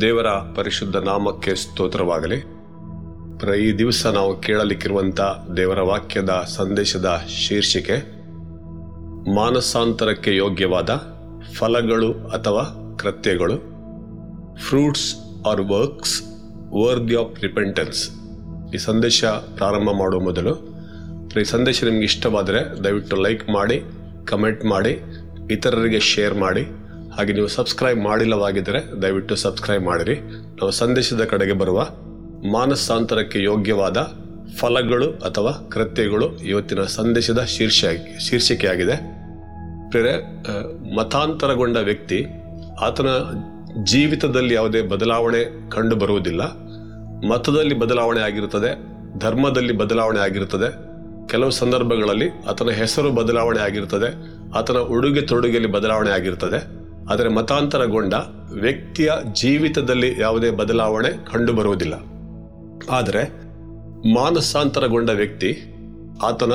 ದೇವರ ಪರಿಶುದ್ಧ ನಾಮಕ್ಕೆ ಸ್ತೋತ್ರವಾಗಲಿ. ಈ ದಿವಸ ನಾವು ಕೇಳಲಿಕ್ಕಿರುವಂಥ ದೇವರ ವಾಕ್ಯದ ಸಂದೇಶದ ಶೀರ್ಷಿಕೆ, ಮಾನಸಾಂತರಕ್ಕೆ ಯೋಗ್ಯವಾದ ಫಲಗಳು ಅಥವಾ ಕೃತ್ಯಗಳು, fruits or works worthy of repentance. ಈ ಸಂದೇಶ ಪ್ರಾರಂಭ ಮಾಡುವ ಮೊದಲು, ಈ ಸಂದೇಶ ನಿಮ್ಗೆ ಇಷ್ಟವಾದರೆ ದಯವಿಟ್ಟು ಲೈಕ್ ಮಾಡಿ, ಕಮೆಂಟ್ ಮಾಡಿ, ಇತರರಿಗೆ ಶೇರ್ ಮಾಡಿ. ಹಾಗೆ ನೀವು ಸಬ್ಸ್ಕ್ರೈಬ್ ಮಾಡಿಲ್ಲವಾಗಿದ್ದರೆ ದಯವಿಟ್ಟು ಸಬ್ಸ್ಕ್ರೈಬ್ ಮಾಡಿರಿ. ನಾವು ಸಂದೇಶದ ಕಡೆಗೆ ಬರುವ ಮಾನಸಾಂತರಕ್ಕೆ ಯೋಗ್ಯವಾದ ಫಲಗಳು ಅಥವಾ ಕೃತ್ಯಗಳು ಇವತ್ತಿನ ಸಂದೇಶದ ಶೀರ್ಷ ಶೀರ್ಷಿಕೆಯಾಗಿದೆ. ಪ್ರೇರೆ ಮತಾಂತರಗೊಂಡ ವ್ಯಕ್ತಿ ಆತನ ಜೀವಿತದಲ್ಲಿ ಯಾವುದೇ ಬದಲಾವಣೆ ಕಂಡು ಬರುವುದಿಲ್ಲ. ಮತದಲ್ಲಿ ಬದಲಾವಣೆ ಆಗಿರುತ್ತದೆ, ಧರ್ಮದಲ್ಲಿ ಬದಲಾವಣೆ ಆಗಿರುತ್ತದೆ. ಕೆಲವು ಸಂದರ್ಭಗಳಲ್ಲಿ ಆತನ ಹೆಸರು ಬದಲಾವಣೆ ಆಗಿರುತ್ತದೆ, ಆತನ ಉಡುಗೆ ತೊಡುಗೆಯಲ್ಲಿ ಬದಲಾವಣೆ ಆಗಿರುತ್ತದೆ. ಆದರೆ ಮತಾಂತರಗೊಂಡ ವ್ಯಕ್ತಿಯ ಜೀವಿತದಲ್ಲಿ ಯಾವುದೇ ಬದಲಾವಣೆ ಕಂಡುಬರುವುದಿಲ್ಲ. ಆದರೆ ಮಾನಸಾಂತರಗೊಂಡ ವ್ಯಕ್ತಿ ಆತನ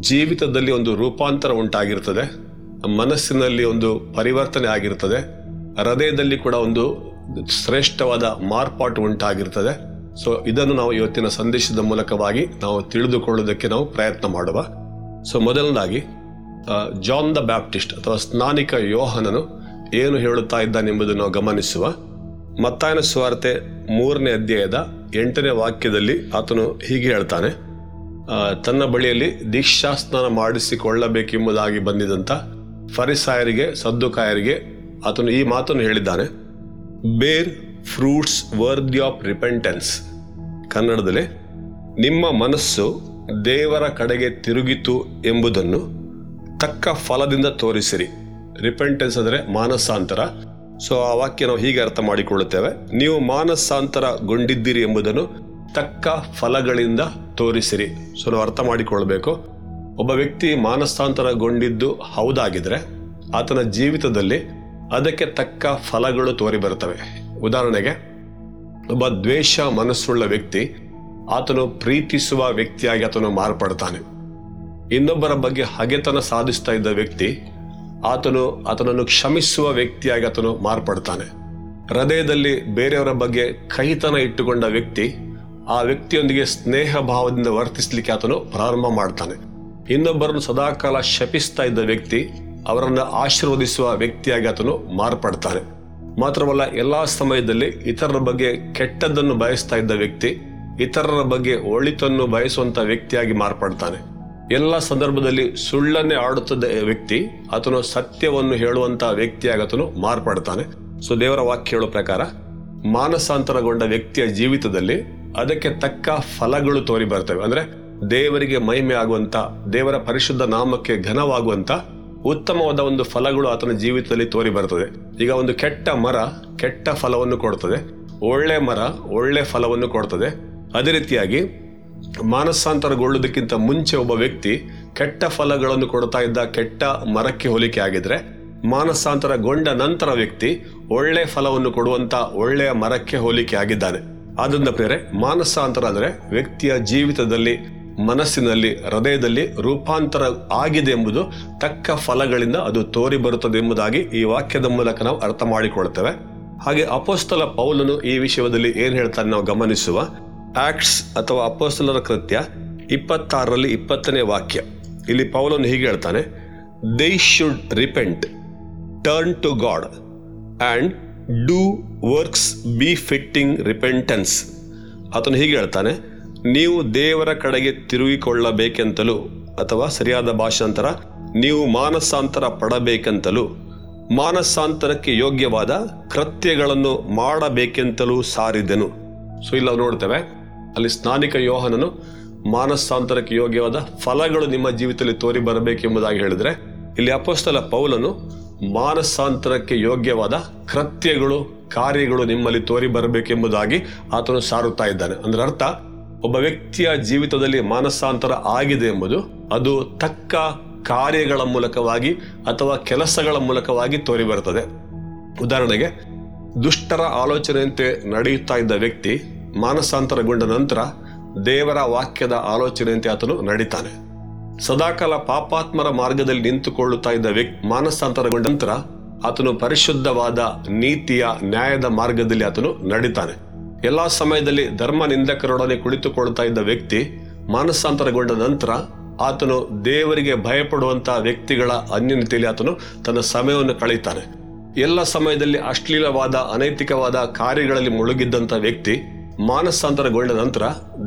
ಜೀವಿತದಲ್ಲಿ ಒಂದು ರೂಪಾಂತರ ಉಂಟಾಗಿರ್ತದೆ ಮನಸ್ಸಿನಲ್ಲಿ ಒಂದು ಪರಿವರ್ತನೆ ಆಗಿರ್ತದೆ ಹೃದಯದಲ್ಲಿ ಕೂಡ ಒಂದು ಶ್ರೇಷ್ಠವಾದ ಮಾರ್ಪಾಟು ಉಂಟಾಗಿರ್ತದೆ ಸೊ ಇದನ್ನು ನಾವು ಇವತ್ತಿನ ಸಂದೇಶದ ಮೂಲಕವಾಗಿ ನಾವು ತಿಳಿದುಕೊಳ್ಳೋದಕ್ಕೆ ನಾವು ಪ್ರಯತ್ನ ಮಾಡುವ. ಸೊ ಮೊದಲನೇದಾಗಿ ಜಾನ್ ದ ಬ್ಯಾಪ್ಟಿಸ್ಟ್ ಅಥವಾ ಸ್ನಾನಿಕ ಯೋಹನನು ಏನು ಹೇಳುತ್ತಾ ಇದ್ದಾನೆಂಬುದನ್ನು ನಾವು ಗಮನಿಸುವ ಮತ್ತಾಯನ ಸ್ವಾರ್ತೆ ಮೂರನೇ ಅಧ್ಯಾಯದ ಎಂಟನೇ ವಾಕ್ಯದಲ್ಲಿ ಆತನು ಹೀಗೆ ಹೇಳ್ತಾನೆ ತನ್ನ ಬಳಿಯಲ್ಲಿ ದೀಕ್ಷಾಸ್ನಾನ ಮಾಡಿಸಿಕೊಳ್ಳಬೇಕೆಂಬುದಾಗಿ ಬಂದಿದಂಥ ಫರಿಸಾಯರಿಗೆ, ಸದ್ದುಕಾಯರಿಗೆ ಆತನು ಈ ಮಾತನ್ನು ಹೇಳಿದ್ದಾನೆ ಬೇರ್ ಫ್ರೂಟ್ಸ್ ವರ್ದಿ ಆಫ್ ರಿಪೆಂಟೆನ್ಸ್ ಕನ್ನಡದಲ್ಲಿ, ನಿಮ್ಮ ಮನಸ್ಸು ದೇವರ ಕಡೆಗೆ ತಿರುಗಿತು ಎಂಬುದನ್ನು ತಕ್ಕ ಫಲದಿಂದ ತೋರಿಸಿರಿ. ರಿಪೆಂಟೆನ್ಸ್ ಅಂದರೆ ಮಾನಸಾಂತರ. ಸೊ ಆ ವಾಕ್ಯ ನಾವು ಹೀಗೆ ಅರ್ಥ ಮಾಡಿಕೊಳ್ಳುತ್ತೇವೆ. ನೀವು ಮಾನಸಾಂತರಗೊಂಡಿದ್ದೀರಿ ಎಂಬುದನ್ನು ತಕ್ಕ ಫಲಗಳಿಂದ ತೋರಿಸಿರಿ. ಸೊ ನಾವು ಅರ್ಥ ಮಾಡಿಕೊಳ್ಬೇಕು ಒಬ್ಬ ವ್ಯಕ್ತಿ ಮಾನಸಾಂತರಗೊಂಡಿದ್ದು ಹೌದಾಗಿದ್ರೆ ಆತನ ಜೀವಿತದಲ್ಲಿ ಅದಕ್ಕೆ ತಕ್ಕ ಫಲಗಳು ತೋರಿ ಬರುತ್ತವೆ. ಉದಾಹರಣೆಗೆ, ಒಬ್ಬ ದ್ವೇಷ ಮನಸ್ಸುಳ್ಳ ವ್ಯಕ್ತಿ ಆತನು ಪ್ರೀತಿಸುವ ವ್ಯಕ್ತಿಯಾಗಿ ಆತನು ಮಾರ್ಪಡ್ತಾನೆ. ಇನ್ನೊಬ್ಬರ ಬಗ್ಗೆ ಹಗೆತನ ಸಾಧಿಸ್ತಾ ಇದ್ದ ವ್ಯಕ್ತಿ ಆತನು ಆತನನ್ನು ಕ್ಷಮಿಸುವ ವ್ಯಕ್ತಿಯಾಗಿ ಆತನು ಮಾರ್ಪಡ್ತಾನೆ. ಹೃದಯದಲ್ಲಿ ಬೇರೆಯವರ ಬಗ್ಗೆ ಕಹಿತನ ಇಟ್ಟುಕೊಂಡ ವ್ಯಕ್ತಿ, ಆ ವ್ಯಕ್ತಿಯೊಂದಿಗೆ ಸ್ನೇಹ ಭಾವದಿಂದ ವರ್ತಿಸಲಿಕ್ಕೆ ಆತನು ಪ್ರಾರಂಭ ಮಾಡ್ತಾನೆ. ಇನ್ನೊಬ್ಬರನ್ನು ಸದಾಕಾಲ ಶಪಿಸ್ತಾ ಇದ್ದ ವ್ಯಕ್ತಿ, ಅವರನ್ನು ಆಶೀರ್ವದಿಸುವ ವ್ಯಕ್ತಿಯಾಗಿ ಆತನು ಮಾರ್ಪಡ್ತಾನೆ. ಮಾತ್ರವಲ್ಲ, ಎಲ್ಲಾ ಸಮಯದಲ್ಲಿ ಇತರರ ಬಗ್ಗೆ ಕೆಟ್ಟದ್ದನ್ನು ಬಯಸ್ತಾ ಇದ್ದ ವ್ಯಕ್ತಿ, ಇತರರ ಬಗ್ಗೆ ಒಳಿತನ್ನು ಬಯಸುವಂಥ ವ್ಯಕ್ತಿಯಾಗಿ ಮಾರ್ಪಡ್ತಾನೆ. ಎಲ್ಲ ಸಂದರ್ಭದಲ್ಲಿ ಸುಳ್ಳನ್ನೇ ಆಡುತ್ತದೆ ವ್ಯಕ್ತಿ, ಆತನು ಸತ್ಯವನ್ನು ಹೇಳುವಂತಹ ವ್ಯಕ್ತಿಯಾಗತನು ಮಾರ್ಪಡ್ತಾನೆ. ಸೊ ದೇವರ ವಾಕ್ಯ ಹೇಳೋ ಪ್ರಕಾರ, ಮಾನಸಾಂತರಗೊಂಡ ವ್ಯಕ್ತಿಯ ಜೀವಿತದಲ್ಲಿ ಅದಕ್ಕೆ ತಕ್ಕ ಫಲಗಳು ತೋರಿ ಬರ್ತವೆ. ಅಂದ್ರೆ ದೇವರಿಗೆ ಮಹಿಮೆ ಆಗುವಂತ, ದೇವರ ಪರಿಶುದ್ಧ ನಾಮಕ್ಕೆ ಘನವಾಗುವಂತ ಉತ್ತಮವಾದ ಒಂದು ಫಲಗಳು ಆತನ ಜೀವಿತದಲ್ಲಿ ತೋರಿ ಬರ್ತದೆ. ಈಗ ಒಂದು ಕೆಟ್ಟ ಮರ ಕೆಟ್ಟ ಫಲವನ್ನು ಕೊಡ್ತದೆ. ಒಳ್ಳೆ ಮರ ಒಳ್ಳೆ ಫಲವನ್ನು ಕೊಡ್ತದೆ. ಅದೇ ರೀತಿಯಾಗಿ ಮಾನಸಾಂತರಗೊಳ್ಳುವುದಕ್ಕಿಂತ ಮುಂಚೆ ಒಬ್ಬ ವ್ಯಕ್ತಿ ಕೆಟ್ಟ ಫಲಗಳನ್ನು ಕೊಡ್ತಾ ಇದ್ದ ಕೆಟ್ಟ ಮರಕ್ಕೆ ಹೋಲಿಕೆ ಆಗಿದ್ರೆ ಮಾನಸಾಂತರಗೊಂಡ ನಂತರ ವ್ಯಕ್ತಿ ಒಳ್ಳೆ ಫಲವನ್ನು ಕೊಡುವಂತ ಒಳ್ಳೆಯ ಮರಕ್ಕೆ ಹೋಲಿಕೆ ಆಗಿದ್ದಾನೆ. ಆದ್ದರಿಂದ ಪ್ರೇರೆ ಮಾನಸಾಂತರ ಅಂದ್ರೆ ವ್ಯಕ್ತಿಯ ಜೀವಿತದಲ್ಲಿ, ಮನಸ್ಸಿನಲ್ಲಿ, ಹೃದಯದಲ್ಲಿ ರೂಪಾಂತರ ಆಗಿದೆ ಎಂಬುದು ತಕ್ಕ ಫಲಗಳಿಂದ ಅದು ತೋರಿ ಬರುತ್ತದೆ ಎಂಬುದಾಗಿ ಈ ವಾಕ್ಯದ ಮೂಲಕ ನಾವು ಅರ್ಥ ಮಾಡಿಕೊಳ್ತೇವೆ. ಹಾಗೆ ಅಪೋಸ್ತಲ ಪೌಲನು ಈ ವಿಷಯದಲ್ಲಿ ಏನು ಹೇಳ್ತಾನೆ ನಾವು ಗಮನಿಸುವ? ಆಕ್ಟ್ಸ್ ಅಥವಾ ಅಪೋಸ್ತಲರ ಕೃತ್ಯ ಇಪ್ಪತ್ತಾರರಲ್ಲಿ ಇಪ್ಪತ್ತನೇ ವಾಕ್ಯ. ಇಲ್ಲಿ ಪೌಲನು ಹೀಗೆ ಹೇಳ್ತಾನೆ they should repent turn to God and do works befitting repentance ಆತನು ಹೀಗೆ ಹೇಳ್ತಾನೆ, ನೀವು ದೇವರ ಕಡೆಗೆ ತಿರುಗಿಕೊಳ್ಳಬೇಕೆಂತಲೂ ಅಥವಾ ಸರಿಯಾದ ಭಾಷಾಂತರ ನೀವು ಮಾನಸಾಂತರ ಪಡಬೇಕೆಂತಲೂ, ಮಾನಸಾಂತರಕ್ಕೆ ಯೋಗ್ಯವಾದ ಕೃತ್ಯಗಳನ್ನು ಮಾಡಬೇಕೆಂತಲೂ ಸಾರಿದೆನು. ಸೊ ಇಲ್ಲ ನೋಡ್ತೇವೆ ಅಲ್ಲಿ ಸ್ನಾನಿಕ ಯೋಹನನು ಮಾನಸಾಂತರಕ್ಕೆ ಯೋಗ್ಯವಾದ ಫಲಗಳು ನಿಮ್ಮ ಜೀವಿತದಲ್ಲಿ ತೋರಿ ಬರಬೇಕೆಂಬುದಾಗಿ ಹೇಳಿದ್ರೆ, ಇಲ್ಲಿ ಅಪೋಸ್ತಲ ಪೌಲನು ಮಾನಸಾಂತರಕ್ಕೆ ಯೋಗ್ಯವಾದ ಕೃತ್ಯಗಳು, ಕಾರ್ಯಗಳು ನಿಮ್ಮಲ್ಲಿ ತೋರಿ ಬರಬೇಕೆಂಬುದಾಗಿ ಆತನು ಸಾರುತ್ತಾ ಇದ್ದಾನೆ. ಅಂದ್ರೆ ಅರ್ಥ, ಒಬ್ಬ ವ್ಯಕ್ತಿಯ ಜೀವಿತದಲ್ಲಿ ಮಾನಸಾಂತರ ಆಗಿದೆ ಎಂಬುದು ಅದು ತಕ್ಕ ಕಾರ್ಯಗಳ ಮೂಲಕವಾಗಿ ಅಥವಾ ಕೆಲಸಗಳ ಮೂಲಕವಾಗಿ ತೋರಿ ಬರುತ್ತದೆ. ಉದಾಹರಣೆಗೆ, ದುಷ್ಟರ ಆಲೋಚನೆಯಂತೆ ನಡೆಯುತ್ತಾ ಇದ್ದ ವ್ಯಕ್ತಿ ಮಾನಸಾಂತರಗೊಂಡ ನಂತರ ದೇವರ ವಾಕ್ಯದ ಆಲೋಚನೆಯಂತೆ ಆತನು ನಡೀತಾನೆ. ಸದಾಕಾಲ ಪಾಪಾತ್ಮರ ಮಾರ್ಗದಲ್ಲಿ ನಿಂತುಕೊಳ್ಳುತ್ತಾ ಇದ್ದ ವ್ಯಕ್ತಿ ಮಾನಸಾಂತರಗೊಂಡ ನಂತರ ಆತನು ಪರಿಶುದ್ಧವಾದ ನೀತಿಯ ನ್ಯಾಯದ ಮಾರ್ಗದಲ್ಲಿ ಆತನು ನಡೀತಾನೆ. ಎಲ್ಲಾ ಸಮಯದಲ್ಲಿ ಧರ್ಮ ನಿಂದಕರೊಡನೆ ಕುಳಿತುಕೊಳ್ತಾ ಇದ್ದ ವ್ಯಕ್ತಿ ಮಾನಸಾಂತರಗೊಂಡ ನಂತರ ಆತನು ದೇವರಿಗೆ ಭಯಪಡುವಂತಹ ವ್ಯಕ್ತಿಗಳ ಅನ್ಯನತೆಯಲ್ಲಿ ಆತನು ತನ್ನ ಸಮಯವನ್ನು ಕಳೀತಾನೆ ಎಲ್ಲ ಸಮಯದಲ್ಲಿ ಅಶ್ಲೀಲವಾದ, ಅನೈತಿಕವಾದ ಕಾರ್ಯಗಳಲ್ಲಿ ಮುಳುಗಿದ್ದಂಥ ವ್ಯಕ್ತಿ ಮಾನಸಾಂತರಗೊಂಡ ನಂತರ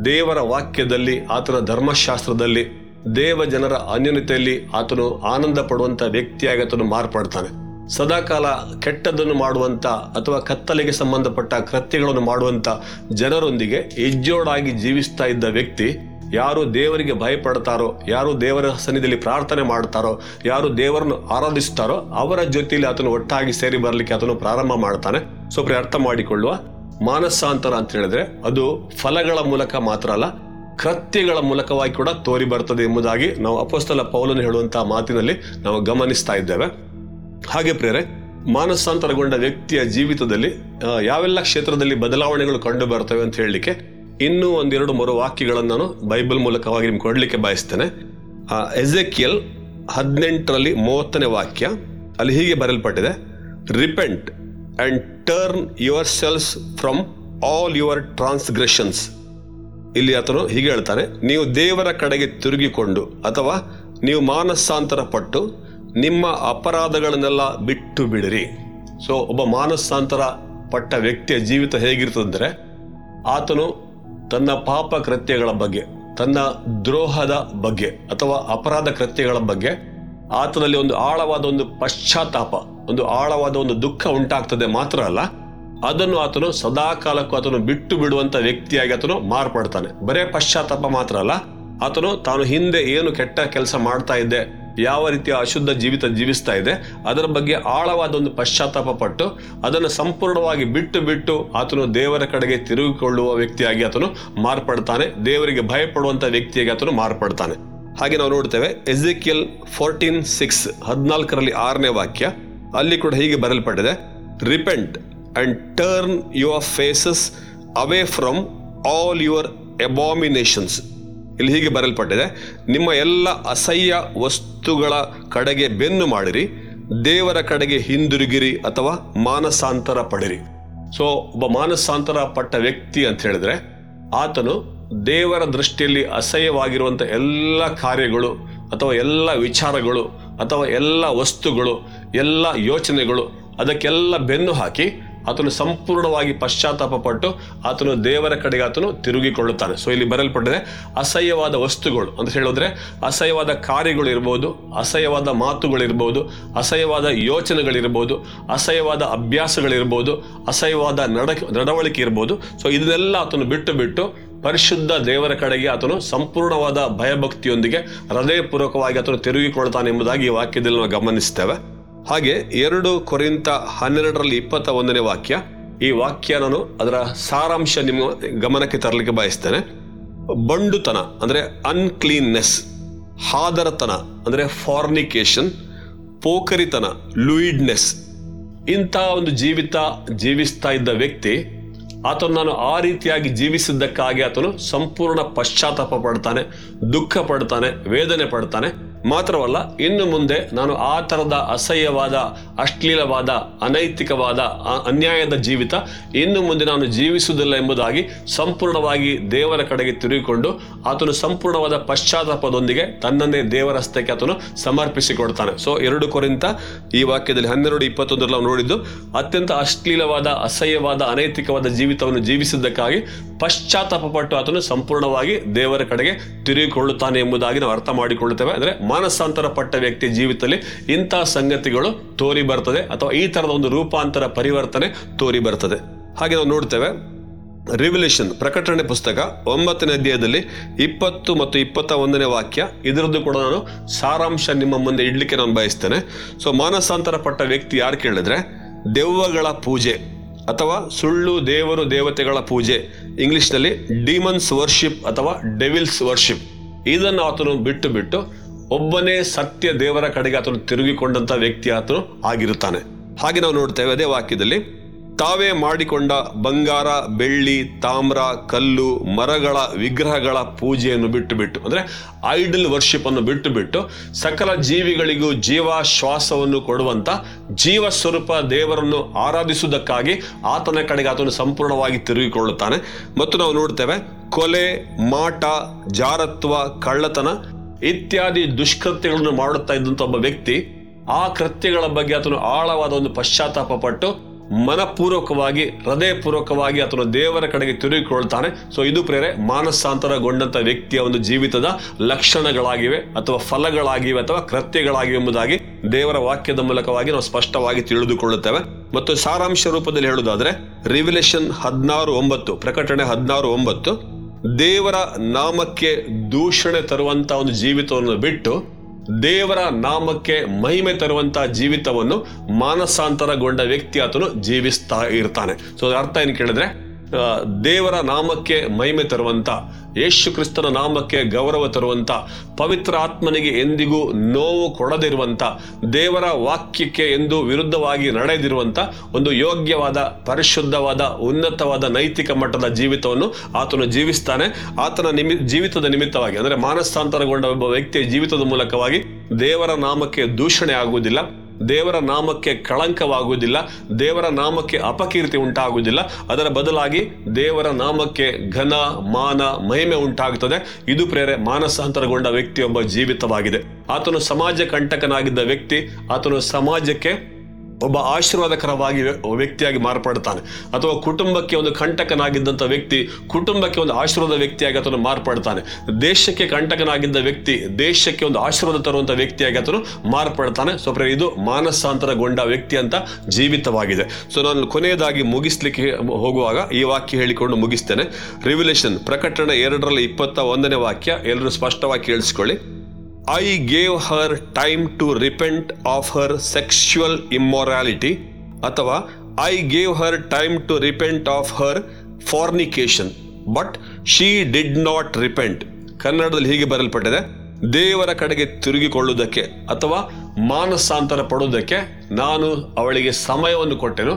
ದೇವರ ವಾಕ್ಯದಲ್ಲಿ, ಆತನ ಧರ್ಮಶಾಸ್ತ್ರದಲ್ಲಿ, ದೇವ ಜನರ ಅನ್ಯನತೆಯಲ್ಲಿ ಆತನು ಆನಂದ ಪಡುವಂತ ವ್ಯಕ್ತಿಯಾಗಿ ಆತನು ಮಾರ್ಪಡ್ತಾನೆ. ಸದಾಕಾಲ ಕೆಟ್ಟದ್ದನ್ನು ಮಾಡುವಂತ ಅಥವಾ ಕತ್ತಲೆಗೆ ಸಂಬಂಧಪಟ್ಟ ಕೃತ್ಯಗಳನ್ನು ಮಾಡುವಂತ ಜನರೊಂದಿಗೆ ಎಜ್ಜೋಡಾಗಿ ಜೀವಿಸ್ತಾ ಇದ್ದ ವ್ಯಕ್ತಿ, ಯಾರು ದೇವರಿಗೆ ಭಯಪಡ್ತಾರೋ, ಯಾರು ದೇವರ ಸನ್ನಿಧಿಯಲ್ಲಿ ಪ್ರಾರ್ಥನೆ ಮಾಡ್ತಾರೋ, ಯಾರು ದೇವರನ್ನು ಆರಾಧಿಸ್ತಾರೋ ಅವರ ಜೊತೆಯಲ್ಲಿ ಆತನು ಒಟ್ಟಾಗಿ ಸೇರಿ ಬರಲಿಕ್ಕೆ ಆತನು ಪ್ರಾರಂಭ ಮಾಡ್ತಾನೆ. ಸೊ ಅರ್ಥ ಮಾಡಿಕೊಳ್ಳುವ ಮಾನಸಾಂತರ ಅಂತ ಹೇಳಿದ್ರೆ ಅದು ಫಲಗಳ ಮೂಲಕ ಮಾತ್ರ ಅಲ್ಲ, ಕೃತ್ಯಗಳ ಮೂಲಕವಾಗಿ ಕೂಡ ತೋರಿ ಬರ್ತದೆ ಎಂಬುದಾಗಿ ನಾವು ಅಪೋಸ್ತಲ ಪೌಲನ್ನು ಹೇಳುವಂತಹ ಮಾತಿನಲ್ಲಿ ನಾವು ಗಮನಿಸ್ತಾ ಇದ್ದೇವೆ. ಹಾಗೆ ಪ್ರೇರೆ ಮಾನಸಾಂತರಗೊಂಡ ವ್ಯಕ್ತಿಯ ಜೀವಿತದಲ್ಲಿ ಯಾವೆಲ್ಲ ಕ್ಷೇತ್ರದಲ್ಲಿ ಬದಲಾವಣೆಗಳು ಕಂಡು ಬರ್ತವೆ ಅಂತ ಹೇಳಲಿಕ್ಕೆ ಇನ್ನೂ ಒಂದೆರಡು ಮೂರು ವಾಕ್ಯಗಳನ್ನು ನಾನು ಬೈಬಲ್ ಮೂಲಕವಾಗಿ ನಿಮ್ಗೆ ಕೊಡಲಿಕ್ಕೆ ಬಯಸ್ತೇನೆ. ಎಜೆಕಿಯಲ್ ಹದಿನೆಂಟರಲ್ಲಿ ಮೂವತ್ತನೇ ವಾಕ್ಯ ಅಲ್ಲಿ ಹೀಗೆ ಬರೆಯಲ್ಪಟ್ಟಿದೆ repent and turn yourselves from all your transgressions ಇಲ್ಲಿ ಆತನು ಹೀಗೆ ಹೇಳ್ತಾರೆ, ನೀವು ದೇವರ ಕಡೆಗೆ ತಿರುಗಿಕೊಂಡು ಅಥವಾ ನೀವು ಮಾನಸಾಂತರ ಪಟ್ಟು ನಿಮ್ಮ ಅಪರಾಧಗಳನ್ನೆಲ್ಲ ಬಿಟ್ಟು ಬಿಡಿರಿ. ಸೊ ಒಬ್ಬ ಮಾನಸಾಂತರ ಪಟ್ಟ ವ್ಯಕ್ತಿಯ ಜೀವಿತ ಹೇಗಿರ್ತದಂದ್ರೆ ಆತನು ತನ್ನ ಪಾಪ ಕೃತ್ಯಗಳ ಬಗ್ಗೆ, ತನ್ನ ದ್ರೋಹದ ಬಗ್ಗೆ ಅಥವಾ ಅಪರಾಧ ಕೃತ್ಯಗಳ ಬಗ್ಗೆ ಆತನಲ್ಲಿ ಒಂದು ಆಳವಾದ ಒಂದು ಪಶ್ಚಾತ್ತಾಪ. ಒಂದು ಆಳವಾದ ಒಂದು ದುಃಖ ಉಂಟಾಗ್ತದೆ ಮಾತ್ರ ಅಲ್ಲ, ಅದನ್ನು ಆತನು ಸದಾ ಕಾಲಕ್ಕೂ ಆತನು ಬಿಟ್ಟು ಬಿಡುವಂತ ವ್ಯಕ್ತಿಯಾಗಿ ಆತನು ಮಾರ್ಪಡ್ತಾನೆ. ಬರೇ ಪಶ್ಚಾತ್ತಾಪ ಮಾತ್ರ ಅಲ್ಲ, ಆತನು ತಾನು ಹಿಂದೆ ಏನು ಕೆಟ್ಟ ಕೆಲಸ ಮಾಡ್ತಾ ಇದ್ದೆ, ಯಾವ ರೀತಿಯ ಅಶುದ್ಧ ಜೀವಿತ ಜೀವಿಸ್ತಾ ಇದೆ ಅದರ ಬಗ್ಗೆ ಆಳವಾದ ಒಂದು ಪಶ್ಚಾತ್ತಾಪ ಪಟ್ಟು ಅದನ್ನು ಸಂಪೂರ್ಣವಾಗಿ ಬಿಟ್ಟು ಬಿಟ್ಟು ಆತನು ದೇವರ ಕಡೆಗೆ ತಿರುಗಿಕೊಳ್ಳುವ ವ್ಯಕ್ತಿಯಾಗಿ ಆತನು ಮಾರ್ಪಡ್ತಾನೆ, ದೇವರಿಗೆ ಭಯಪಡುವಂತ ವ್ಯಕ್ತಿಯಾಗಿ ಆತನು ಮಾರ್ಪಡ್ತಾನೆ. ಹಾಗೆ ನಾವು ನೋಡ್ತೇವೆ ಎಜಿಕಿಯಲ್ ಫೋರ್ಟೀನ್ ಸಿಕ್ಸ್ ಹದಿನಾಲ್ಕರಲ್ಲಿ ಆರನೇ ವಾಕ್ಯ. ಅಲ್ಲಿ ಕೂಡ ಹೀಗೆ ಬರಲ್ಪಟ್ಟಿದೆ repent and turn your faces away from all your abominations ಇಲ್ಲಿ ಹೀಗೆ ಬರಲ್ಪಟ್ಟಿದೆ ನಿಮ್ಮ ಎಲ್ಲ ಅಸಹ್ಯ ವಸ್ತುಗಳ ಕಡೆಗೆ ಬೆನ್ನು ಮಾಡಿರಿ, ದೇವರ ಕಡೆಗೆ ಹಿಂದಿರುಗಿರಿ ಅಥವಾ ಮಾನಸಾಂತರ ಪಡಿರಿ. ಸೊ ಒಬ್ಬ ಮಾನಸಾಂತರ ಪಟ್ಟ ವ್ಯಕ್ತಿ ಅಂತ ಹೇಳಿದ್ರೆ, ಆತನು ದೇವರ ದೃಷ್ಟಿಯಲ್ಲಿ ಅಸಹ್ಯವಾಗಿರುವಂಥ ಎಲ್ಲ ಕಾರ್ಯಗಳು ಅಥವಾ ಎಲ್ಲ ವಿಚಾರಗಳು ಅಥವಾ ಎಲ್ಲ ವಸ್ತುಗಳು, ಎಲ್ಲ ಯೋಚನೆಗಳು, ಅದಕ್ಕೆಲ್ಲ ಬೆನ್ನು ಹಾಕಿ ಆತನು ಸಂಪೂರ್ಣವಾಗಿ ಪಶ್ಚಾತ್ತಾಪ ಪಟ್ಟು ಆತನು ದೇವರ ಕಡೆಗೆ ಆತನು ತಿರುಗಿಕೊಳ್ಳುತ್ತಾನೆ. ಸೊ ಇಲ್ಲಿ ಬರಲ್ಪಟ್ಟಿದೆ ಅಸಹ್ಯವಾದ ವಸ್ತುಗಳು ಅಂತ ಹೇಳಿದ್ರೆ, ಅಸಹ್ಯವಾದ ಕಾರ್ಯಗಳು ಇರ್ಬೋದು, ಅಸಹ್ಯವಾದ ಮಾತುಗಳಿರ್ಬೋದು ಅಸಹ್ಯವಾದ ಯೋಚನೆಗಳಿರ್ಬೋದು ಅಸಹ್ಯವಾದ ಅಭ್ಯಾಸಗಳಿರ್ಬೋದು ಅಸಹ್ಯವಾದ ನಡ, ನಡವಳಿಕೆ ಇರ್ಬೋದು. ಸೊ ಇದನ್ನೆಲ್ಲ ಆತನು ಬಿಟ್ಟು ಪರಿಶುದ್ಧ ದೇವರ ಕಡೆಗೆ ಆತನು ಸಂಪೂರ್ಣವಾದ ಭಯಭಕ್ತಿಯೊಂದಿಗೆ ಹೃದಯಪೂರ್ವಕವಾಗಿ ಆತನು ತಿರುಗಿಕೊಳ್ತಾನೆ ಎಂಬುದಾಗಿ ಈ ವಾಕ್ಯದಲ್ಲಿ ನಾವು ಗಮನಿಸ್ತೇವೆ. ಹಾಗೆ ಎರಡು ಕೊರಿಂತ ಹನ್ನೆರಡರಲ್ಲಿ ಇಪ್ಪತ್ತ ಒಂದನೇ ವಾಕ್ಯ, ಈ ವಾಕ್ಯ ನಾನು ಅದರ ಸಾರಾಂಶ ನಿಮ್ಮ ಗಮನಕ್ಕೆ ತರಲಿಕ್ಕೆ ಬಯಸ್ತೇನೆ. ಬಂಡುತನ ಅಂದರೆ ಅನ್ಕ್ಲೀನ್ನೆಸ್ ಹಾದರತನ ಅಂದರೆ ಫಾರ್ನಿಕೇಶನ್ ಪೋಖರಿತನ ಲೂಯಿಡ್ನೆಸ್ ಇಂಥ ಒಂದು ಜೀವಿತ, ಜೀವಿಸ್ತಾ ಇದ್ದ ವ್ಯಕ್ತಿ ಆತನು ನಾನು ಆ ರೀತಿಯಾಗಿ ಜೀವಿಸಿದ್ದಕ್ಕಾಗಿ ಆತನು ಸಂಪೂರ್ಣ ಪಶ್ಚಾತ್ತಾಪ ಪಡ್ತಾನೆ, ದುಃಖ ಪಡ್ತಾನೆ, ವೇದನೆ ಪಡ್ತಾನೆ. ಮಾತ್ರವಲ್ಲ, ಇನ್ನು ಮುಂದೆ ನಾನು ಆ ಥರದ ಅಸಹ್ಯವಾದ ಅಶ್ಲೀಲವಾದ, ಅನೈತಿಕವಾದ ಅನ್ಯಾಯದ ಜೀವಿತ ಇನ್ನು ಮುಂದೆ ನಾನು ಜೀವಿಸುವುದಿಲ್ಲ ಎಂಬುದಾಗಿ ಸಂಪೂರ್ಣವಾಗಿ ದೇವರ ಕಡೆಗೆ ತಿರುಗಿಕೊಂಡು ಆತನು ಸಂಪೂರ್ಣವಾದ ಪಶ್ಚಾತ್ತಾಪದೊಂದಿಗೆ ತನ್ನನ್ನೇ ದೇವರ ಹಸ್ತಕ್ಕೆ ಆತನು ಸಮರ್ಪಿಸಿಕೊಡ್ತಾನೆ. ಸೊ ಎರಡು ಕೊರಿಂತ ಈ ವಾಕ್ಯದಲ್ಲಿ ಹನ್ನೆರಡು ಇಪ್ಪತ್ತೊಂದರಲ್ಲಿ ನಾವು ನೋಡಿದ್ದು, ಅತ್ಯಂತ ಅಶ್ಲೀಲವಾದ, ಅಸಹ್ಯವಾದ, ಅನೈತಿಕವಾದ ಜೀವಿತವನ್ನು ಜೀವಿಸಿದ್ದಕ್ಕಾಗಿ ಪಶ್ಚಾತ್ತಾಪ ಪಟ್ಟು ಆತನು ಸಂಪೂರ್ಣವಾಗಿ ದೇವರ ಕಡೆಗೆ ತಿರುಗಿಕೊಳ್ಳುತ್ತಾನೆ ಎಂಬುದಾಗಿ ನಾವು ಅರ್ಥ ಮಾಡಿಕೊಳ್ಳುತ್ತೇವೆ. ಅಂದ್ರೆ ಮಾನಸಾಂತರ ಪಟ್ಟ ವ್ಯಕ್ತಿಯ ಜೀವಿತದಲ್ಲಿ ಇಂತಹ ಸಂಗತಿಗಳು ತೋರಿ ಬರ್ತದೆ ಅಥವಾ ಈ ತರದ ಒಂದು ರೂಪಾಂತರ ಪರಿವರ್ತನೆ ತೋರಿ ಬರ್ತದೆ. ಹಾಗೆ ನಾವು ನೋಡ್ತೇವೆ ರಿವಲ್ಯೂಷನ್ ಪ್ರಕಟಣೆ ಪುಸ್ತಕ ಒಂಬತ್ತನೇ ಅಧ್ಯಾಯದಲ್ಲಿ ಇಪ್ಪತ್ತು ಮತ್ತು ಇಪ್ಪತ್ತ ಒಂದನೇ ವಾಕ್ಯ, ಇದರದ್ದು ಕೂಡ ನಾನು ಸಾರಾಂಶ ನಿಮ್ಮ ಮುಂದೆ ಇಡ್ಲಿಕ್ಕೆ ನಾನು ಬಯಸ್ತೇನೆ. ಸೊ ಮಾನಸಾಂತರ ಪಟ್ಟ ವ್ಯಕ್ತಿ ಯಾರು ಕೇಳಿದ್ರೆ, ದೆವ್ವಗಳ ಪೂಜೆ ಅಥವಾ ಸುಳ್ಳು ದೇವರು ದೇವತೆಗಳ ಪೂಜೆ ಇಂಗ್ಲಿಷ್ನಲ್ಲಿ ಡಿಮನ್ಸ್ ವರ್ಷಿಪ್ ಅಥವಾ ಡೆವಿಲ್ಸ್ ವರ್ಷಿಪ್ ಇದನ್ನು ಆತನು ಬಿಟ್ಟು ಬಿಟ್ಟು ಒಬ್ಬನೇ ಸತ್ಯ ದೇವರ ಕಡೆಗೆ ಆತನು ತಿರುಗಿಕೊಂಡಂತ ವ್ಯಕ್ತಿ ಆತನು ಆಗಿರುತ್ತಾನೆ. ಹಾಗೆ ನಾವು ನೋಡ್ತೇವೆ ಅದೇ ವಾಕ್ಯದಲ್ಲಿ, ತಾವೇ ಮಾಡಿಕೊಂಡ ಬಂಗಾರ, ಬೆಳ್ಳಿ, ತಾಮ್ರ, ಕಲ್ಲು, ಮರಗಳ ವಿಗ್ರಹಗಳ ಪೂಜೆಯನ್ನು ಬಿಟ್ಟು ಬಿಟ್ಟು ಅಂದ್ರೆ ಐಡಲ್ ವರ್ಷಿಪ್ ಅನ್ನು ಬಿಟ್ಟು ಬಿಟ್ಟು ಸಕಲ ಜೀವಿಗಳಿಗೂ ಜೀವ ಶ್ವಾಸವನ್ನು ಕೊಡುವಂತ ಜೀವ ಸ್ವರೂಪ ದೇವರನ್ನು ಆರಾಧಿಸುವುದಕ್ಕಾಗಿ ಆತನ ಕಡೆಗೆ ಆತನು ಸಂಪೂರ್ಣವಾಗಿ ತಿರುಗಿಕೊಳ್ಳುತ್ತಾನೆ. ಮತ್ತು ನಾವು ನೋಡ್ತೇವೆ, ಕೊಲೆ, ಮಾಟ, ಜಾರತ್ವ, ಕಳ್ಳತನ ಇತ್ಯಾದಿ ದುಷ್ಕೃತ್ಯಗಳನ್ನು ಮಾಡುತ್ತಾ ಇದ್ದಂತ ಒಬ್ಬ ವ್ಯಕ್ತಿ, ಆ ಕೃತ್ಯಗಳ ಬಗ್ಗೆ ಆತನು ಆಳವಾದ ಒಂದು ಪಶ್ಚಾತ್ತಾಪ ಪಟ್ಟು ಮನಪೂರ್ವಕವಾಗಿ, ಹೃದಯಪೂರ್ವಕವಾಗಿ ಅಥವಾ ದೇವರ ಕಡೆಗೆ ತಿರುಗಿಕೊಳ್ತಾನೆ ಸೊ ಇದು ಪ್ರೇರೆ ಮಾನಸಾಂತರಗೊಂಡಂತ ವ್ಯಕ್ತಿಯ ಒಂದು ಜೀವಿತದ ಲಕ್ಷಣಗಳಾಗಿವೆ ಅಥವಾ ಫಲಗಳಾಗಿವೆ ಅಥವಾ ಕೃತ್ಯಗಳಾಗಿವೆ ಎಂಬುದಾಗಿ ದೇವರ ವಾಕ್ಯದ ಮೂಲಕವಾಗಿ ನಾವು ಸ್ಪಷ್ಟವಾಗಿ ತಿಳಿದುಕೊಳ್ಳುತ್ತೇವೆ. ಮತ್ತು ಸಾರಾಂಶ ರೂಪದಲ್ಲಿ ಹೇಳುವುದಾದರೆ ರಿವಿಲೇಷನ್ ಹದಿನಾರು ಒಂಬತ್ತು, ಪ್ರಕಟಣೆ ಹದಿನಾರು ಒಂಬತ್ತು ದೇವರ ನಾಮಕ್ಕೆ ದೂಷಣೆ ತರುವಂತ ಒಂದು ಜೀವಿತವನ್ನು ಬಿಟ್ಟು ದೇವರ ನಾಮಕ್ಕೆ ಮಹಿಮೆ ತರುವಂತಹ ಜೀವಿತವನ್ನು ಮಾನಸಾಂತರಗೊಂಡ ವ್ಯಕ್ತಿ ಆತನು ಜೀವಿಸ್ತಾ ಇರ್ತಾನೆ. ಸೊ ಅರ್ಥ ಏನು ಕೇಳಿದ್ರೆ ದೇವರ ನಾಮಕ್ಕೆ ಮಹಿಮೆ ತರುವಂತ, ಯೇಸು ಕ್ರಿಸ್ತನ ನಾಮಕ್ಕೆ ಗೌರವ ತರುವಂತ, ಪವಿತ್ರ ಆತ್ಮನಿಗೆ ಎಂದಿಗೂ ನೋವು ಕೊಡದಿರುವಂತ, ದೇವರ ವಾಕ್ಯಕ್ಕೆ ಎಂದು ವಿರುದ್ಧವಾಗಿ ನಡೆದಿರುವಂತ ಒಂದು ಯೋಗ್ಯವಾದ, ಪರಿಶುದ್ಧವಾದ, ಉನ್ನತವಾದ ನೈತಿಕ ಮಟ್ಟದ ಜೀವಿತವನ್ನು ಆತನು ಜೀವಿಸ್ತಾನೆ. ಆತನ ನಿಮಿ, ಜೀವಿತದ ನಿಮಿತ್ತವಾಗಿ, ಅಂದರೆ ಮಾನಸಾಂತರಗೊಂಡ ಒಬ್ಬ ವ್ಯಕ್ತಿಯ ಜೀವಿತದ ಮೂಲಕವಾಗಿ ದೇವರ ನಾಮಕ್ಕೆ ದೂಷಣೆ ಆಗುವುದಿಲ್ಲ. ದೇವರ ನಾಮಕ್ಕೆ ಕಳಂಕವಾಗುವುದಿಲ್ಲ, ದೇವರ ನಾಮಕ್ಕೆ ಅಪಕೀರ್ತಿ ಉಂಟಾಗುವುದಿಲ್ಲ. ಅದರ ಬದಲಾಗಿ ದೇವರ ನಾಮಕ್ಕೆ ಘನ, ಮಾನ, ಮಹಿಮೆ ಉಂಟಾಗುತ್ತದೆ. ಇದು ಪ್ರೇರೆ ಮಾನಸಾಂತರಗೊಂಡ ವ್ಯಕ್ತಿಯೊಬ್ಬ ಜೀವಿತವಾಗಿದೆ. ಆತನು ಸಮಾಜ ಕಂಟಕನಾಗಿದ್ದ ವ್ಯಕ್ತಿ, ಆತನು ಸಮಾಜಕ್ಕೆ ಒಬ್ಬ ಆಶೀರ್ವಾದಕರವಾಗಿ ವ್ಯ- ವ್ಯಕ್ತಿಯಾಗಿ ಮಾರ್ಪಡ್ತಾನೆ ಅಥವಾ ಕುಟುಂಬಕ್ಕೆ ಒಂದು ಕಂಟಕನಾಗಿದ್ದಂಥ ವ್ಯಕ್ತಿ ಕುಟುಂಬಕ್ಕೆ ಒಂದು ಆಶೀರ್ವಾದ ವ್ಯಕ್ತಿಯಾಗಿ ಆತನು ಮಾರ್ಪಡ್ತಾನೆ ದೇಶಕ್ಕೆ ಕಂಟಕನಾಗಿದ್ದ ವ್ಯಕ್ತಿ ದೇಶಕ್ಕೆ ಒಂದು ಆಶೀರ್ವಾದ ತರುವಂಥ ವ್ಯಕ್ತಿಯಾಗಿ ಆತನು ಮಾರ್ಪಡ್ತಾನೆ ಸೊ ಇದು ಮಾನಸಾಂತರಗೊಂಡ ವ್ಯಕ್ತಿ ಅಂತ ಜೀವಿತವಾಗಿದೆ. ಸೊ ನಾನು ಕೊನೆಯದಾಗಿ ಮುಗಿಸ್ಲಿಕ್ಕೆ ಹೋಗುವಾಗ ಈ ವಾಕ್ಯ ಹೇಳಿಕೊಂಡು ಮುಗಿಸ್ತೇನೆ. ರಿವ್ಯುಲೇಷನ್ ಪ್ರಕಟಣೆ ಎರಡರಲ್ಲಿ ಇಪ್ಪತ್ತ ಒಂದನೇ ವಾಕ್ಯ. ಎಲ್ಲರೂ ಸ್ಪಷ್ಟವಾಗಿ ಕೇಳಿಸ್ಕೊಳ್ಳಿ. I gave her time to repent of her sexual immorality ಅಥವಾ I gave her time to repent of her fornication but she did not repent ಕನ್ನಡದಲ್ಲಿ ಹೀಗೆ ಬರಲ್ಪಟ್ಟಿದೆ ದೇವರ ಕಡೆಗೆ ತಿರುಗಿಕೊಳ್ಳುವುದಕ್ಕೆ ಅಥವಾ ಮಾನಸಾಂತರ ಪಡುವುದಕ್ಕೆ ನಾನು ಅವಳಿಗೆ ಸಮಯವನ್ನು ಕೊಟ್ಟೆನು.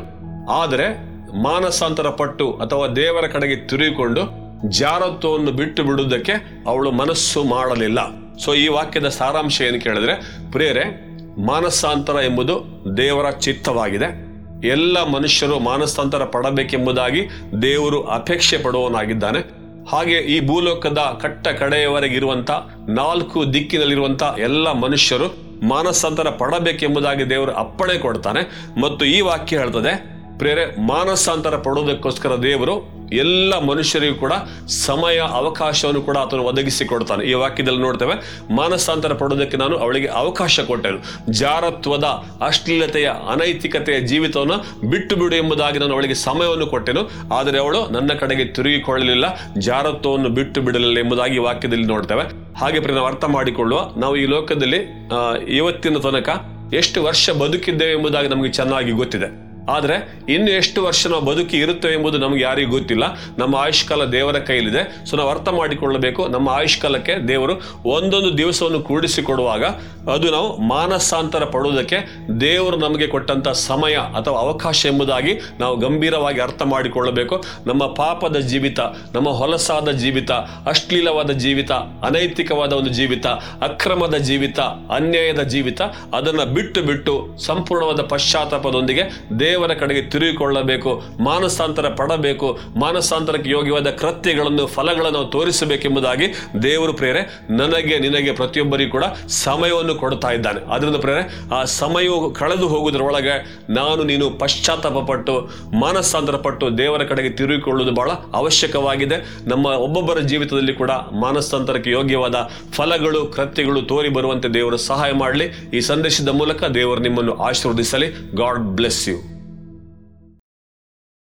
ಆದರೆ ಮಾನಸಾಂತರ ಪಟ್ಟು ಅಥವಾ ದೇವರ ಕಡೆಗೆ ತಿರುಗಿಕೊಂಡು ಜಾರತ್ವವನ್ನು ಬಿಟ್ಟು ಬಿಡುವುದಕ್ಕೆ ಅವಳು ಮನಸ್ಸು ಮಾಡಲಿಲ್ಲ. ಸೊ ಈ ವಾಕ್ಯದ ಸಾರಾಂಶ ಏನು ಕೇಳಿದ್ರೆ, ಪ್ರಿಯರೇ, ಮಾನಸಾಂತರ ಎಂಬುದು ದೇವರ ಚಿತ್ತವಾಗಿದೆ. ಎಲ್ಲ ಮನುಷ್ಯರು ಮಾನಸಾಂತರ ಪಡಬೇಕೆಂಬುದಾಗಿ ದೇವರು ಅಪೇಕ್ಷೆ ಪಡುವವನಾಗಿದ್ದಾನೆ. ಹಾಗೆ ಈ ಭೂಲೋಕದ ಕಟ್ಟ ಕಡೆಯವರೆಗಿರುವಂತ ನಾಲ್ಕು ದಿಕ್ಕಿನಲ್ಲಿರುವಂತ ಎಲ್ಲ ಮನುಷ್ಯರು ಮಾನಸಾಂತರ ಪಡಬೇಕೆಂಬುದಾಗಿ ದೇವರು ಅಪ್ಪಣೆ ಕೊಡ್ತಾನೆ. ಮತ್ತು ಈ ವಾಕ್ಯ ಹೇಳ್ತದೆ ಪ್ರೇರೆ ಮಾನಸಾಂತರ ಪಡೋದಕ್ಕೋಸ್ಕರ ದೇವರು ಎಲ್ಲ ಮನುಷ್ಯರಿಗೂ ಕೂಡ ಸಮಯ, ಅವಕಾಶವನ್ನು ಕೂಡ ಆತನು ಒದಗಿಸಿ ಕೊಡ್ತಾನೆ. ಈ ವಾಕ್ಯದಲ್ಲಿ ನೋಡ್ತೇವೆ, ಮಾನಸಾಂತರ ಪಡೋದಕ್ಕೆ ನಾನು ಅವಳಿಗೆ ಅವಕಾಶ ಕೊಟ್ಟೆನು. ಜಾರತ್ವದ ಅಶ್ಲೀಲತೆಯ ಅನೈತಿಕತೆಯ ಜೀವಿತವನ್ನು ಬಿಟ್ಟು ಬಿಡು ಎಂಬುದಾಗಿ ನಾನು ಅವಳಿಗೆ ಸಮಯವನ್ನು ಕೊಟ್ಟೆನು. ಆದರೆ ಅವಳು ನನ್ನ ಕಡೆಗೆ ತಿರುಗಿಕೊಳ್ಳಲಿಲ್ಲ, ಜಾರತ್ವವನ್ನು ಬಿಟ್ಟು ಬಿಡಲಿಲ್ಲ ಎಂಬುದಾಗಿ ಈ ವಾಕ್ಯದಲ್ಲಿ ನೋಡ್ತೇವೆ. ಹಾಗೆ ನಾವು ಅರ್ಥ ಮಾಡಿಕೊಳ್ಳುವ, ನಾವು ಈ ಲೋಕದಲ್ಲಿ ಇವತ್ತಿನ ತನಕ ಎಷ್ಟು ವರ್ಷ ಬದುಕಿದ್ದೇವೆ ಎಂಬುದಾಗಿ ನಮಗೆ ಚೆನ್ನಾಗಿ ಗೊತ್ತಿದೆ. ಆದರೆ ಇನ್ನು ಎಷ್ಟು ವರ್ಷ ನಾವು ಬದುಕಿ ಇರುತ್ತೇವೆ ಎಂಬುದು ನಮಗೆ ಯಾರಿಗೂ ಗೊತ್ತಿಲ್ಲ. ನಮ್ಮ ಆಯುಷ್ಕಾಲ ದೇವರ ಕೈಲಿದೆ. ಸೊ ನಾವು ಅರ್ಥ ಮಾಡಿಕೊಳ್ಳಬೇಕು. ನಮ್ಮ ಆಯುಷ್ಕಾಲಕ್ಕೆ ದೇವರು ಒಂದೊಂದು ದಿವಸವನ್ನು ಕೂಡಿಸಿಕೊಡುವಾಗ ಅದು ನಾವು ಮಾನಸಾಂತರ ಪಡುವುದಕ್ಕೆ ದೇವರು ನಮಗೆ ಕೊಟ್ಟಂಥ ಸಮಯ ಅಥವಾ ಅವಕಾಶ ಎಂಬುದಾಗಿ ನಾವು ಗಂಭೀರವಾಗಿ ಅರ್ಥ ಮಾಡಿಕೊಳ್ಳಬೇಕು. ನಮ್ಮ ಪಾಪದ ಜೀವಿತ, ನಮ್ಮ ಹೊಲಸಾದ ಜೀವಿತ, ಅಶ್ಲೀಲವಾದ ಜೀವಿತ, ಅನೈತಿಕವಾದ ಒಂದು ಜೀವಿತ, ಅಕ್ರಮದ ಜೀವಿತ, ಅನ್ಯಾಯದ ಜೀವಿತ, ಅದನ್ನು ಬಿಟ್ಟು ಬಿಟ್ಟು ಸಂಪೂರ್ಣವಾದ ಪಶ್ಚಾತ್ತಾಪದೊಂದಿಗೆ ದೇವರ ಕಡೆಗೆ ತಿರುಗಿಕೊಳ್ಳಬೇಕು, ಮಾನಸಾಂತರ ಪಡಬೇಕು, ಮಾನಸಾಂತರಕ್ಕೆ ಯೋಗ್ಯವಾದ ಕೃತ್ಯಗಳನ್ನು, ಫಲಗಳನ್ನು ತೋರಿಸಬೇಕೆಂಬುದಾಗಿ ದೇವರು ಪ್ರೇರೆ ನನಗೆ, ನಿನಗೆ ಪ್ರತಿಯೊಬ್ಬರಿಗೂ ಕೂಡ ಸಮಯವನ್ನು ಕೊಡ್ತಾ ಇದ್ದಾನೆ. ಅದರಿಂದ ಪ್ರೇರೆ ಆ ಸಮಯವು ಕಳೆದು ಹೋಗುವುದರೊಳಗೆ ನಾನು, ನೀನು ಪಶ್ಚಾತ್ತಾಪ ಪಟ್ಟು ಮಾನಸಾಂತರ ಪಟ್ಟು ದೇವರ ಕಡೆಗೆ ತಿರುಗಿಕೊಳ್ಳುವುದು ಬಹಳ ಅವಶ್ಯಕವಾಗಿದೆ. ನಮ್ಮ ಒಬ್ಬೊಬ್ಬರ ಜೀವಿತದಲ್ಲಿ ಕೂಡ ಮಾನಸಾಂತರಕ್ಕೆ ಯೋಗ್ಯವಾದ ಫಲಗಳು, ಕೃತ್ಯಗಳು ತೋರಿ ಬರುವಂತೆ ದೇವರು ಸಹಾಯ ಮಾಡಲಿ. ಈ ಸಂದೇಶದ ಮೂಲಕ ದೇವರು ನಿಮ್ಮನ್ನು ಆಶೀರ್ವದಿಸಲಿ. God bless you.